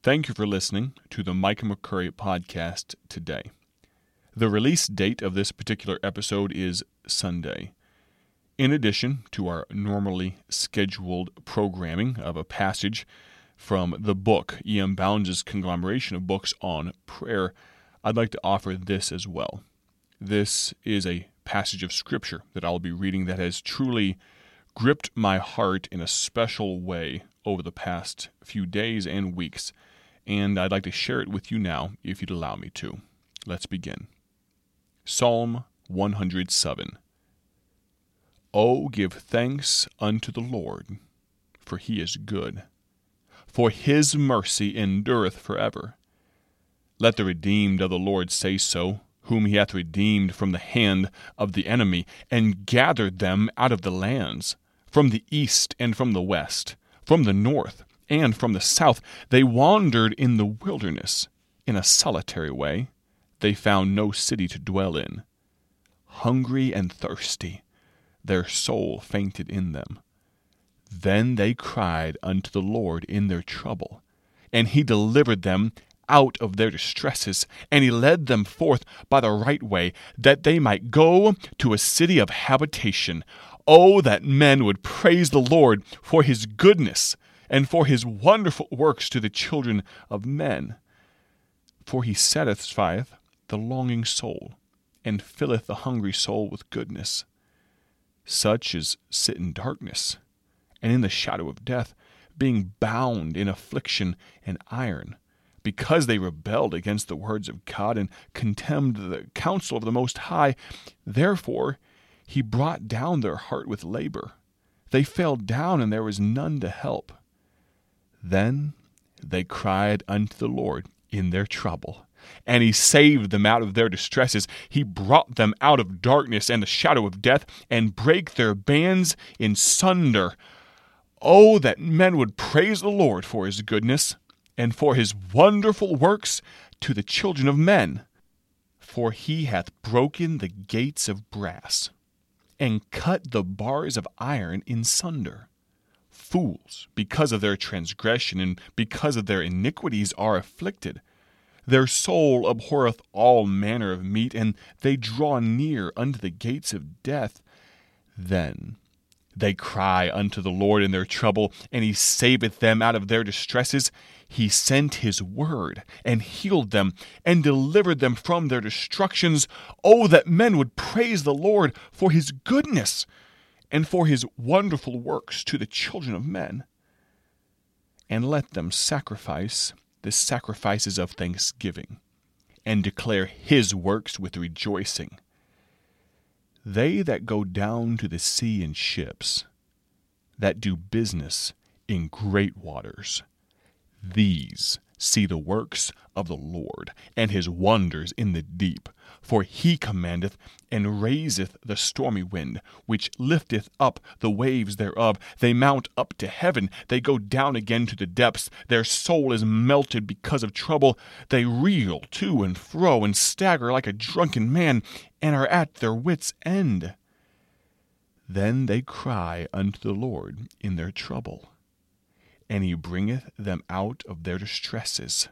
Thank you for listening to the Micah McCurry podcast today. The release date of this particular episode is Sunday. In addition to our normally scheduled programming of a passage from the book, E.M. Bounds' conglomeration of books on prayer, I'd like to offer this as well. This is a passage of Scripture that I'll be reading that has truly gripped my heart in a special way over the past few days and weeks, and I'd like to share it with you now if you'd allow me to. Let's begin. Psalm 107 Oh, give thanks unto the Lord, for he is good, for his mercy endureth forever. Let the redeemed of the Lord say so, whom he hath redeemed from the hand of the enemy, and gathered them out of the lands, from the east and from the west, from the north and from the south. They wandered in the wilderness, in a solitary way. They found no city to dwell in. Hungry and thirsty, their soul fainted in them. Then they cried unto the Lord in their trouble, and he delivered them out of their distresses, and he led them forth by the right way, that they might go to a city of habitation. Oh, that men would praise the Lord for his goodness and for his wonderful works to the children of men. For he satisfieth the longing soul, and filleth the hungry soul with goodness. Such as sit in darkness, and in the shadow of death, being bound in affliction and iron, because they rebelled against the words of God and contemned the counsel of the Most High. Therefore, he brought down their heart with labor. They fell down, and there was none to help. Then they cried unto the Lord in their trouble, and he saved them out of their distresses. He brought them out of darkness and the shadow of death, and brake their bands in sunder. Oh, that men would praise the Lord for his goodness, and for his wonderful works to the children of men. For he hath broken the gates of brass and cut the bars of iron in sunder. Fools, because of their transgression and because of their iniquities, are afflicted. Their soul abhorreth all manner of meat, and they draw near unto the gates of death. Then they cry unto the Lord in their trouble, and he saveth them out of their distresses. He sent his word and healed them and delivered them from their destructions. Oh, that men would praise the Lord for his goodness and for his wonderful works to the children of men. And let them sacrifice the sacrifices of thanksgiving and declare his works with rejoicing. They that go down to the sea in ships, that do business in great waters, these see the works of the Lord, and his wonders in the deep. For he commandeth and raiseth the stormy wind, which lifteth up the waves thereof. They mount up to heaven, they go down again to the depths. Their soul is melted because of trouble. They reel to and fro, and stagger like a drunken man, and are at their wits' end. Then they cry unto the Lord in their trouble and he bringeth them out of their distresses.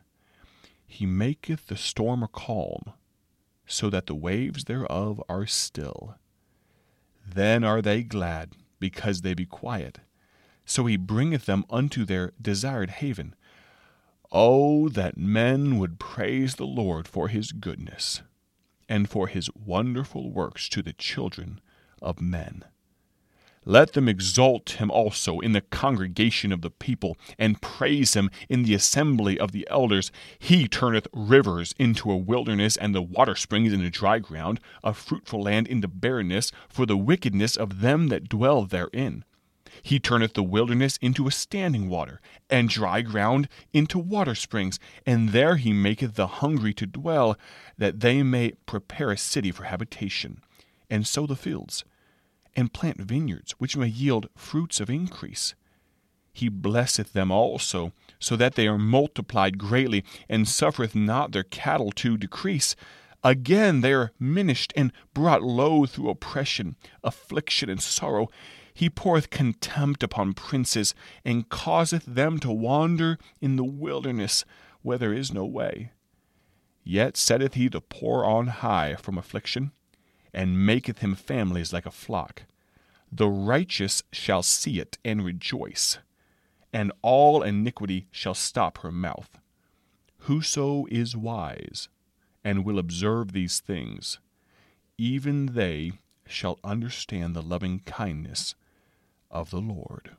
He maketh the storm a calm, so that the waves thereof are still. Then are they glad, because they be quiet. So he bringeth them unto their desired haven. Oh, that men would praise the Lord for his goodness, and for his wonderful works to the children of men. Let them exalt him also in the congregation of the people, and praise him in the assembly of the elders. He turneth rivers into a wilderness, and the water springs into dry ground, a fruitful land into barrenness, for the wickedness of them that dwell therein. He turneth the wilderness into a standing water, and dry ground into water springs, and there he maketh the hungry to dwell, that they may prepare a city for habitation, and sow the fields and plant vineyards, which may yield fruits of increase. He blesseth them also, so that they are multiplied greatly, and suffereth not their cattle to decrease. Again they are minished and brought low through oppression, affliction, and sorrow. He poureth contempt upon princes, and causeth them to wander in the wilderness, where there is no way. Yet setteth he the poor on high from affliction, and maketh him families like a flock. The righteous shall see it and rejoice, and all iniquity shall stop her mouth. Whoso is wise, and will observe these things, even they shall understand the loving kindness of the Lord.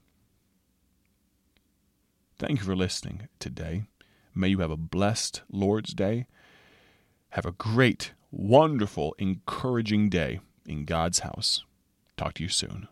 Thank you for listening today. May you have a blessed Lord's Day. Have a great, wonderful, encouraging day in God's house. Talk to you soon.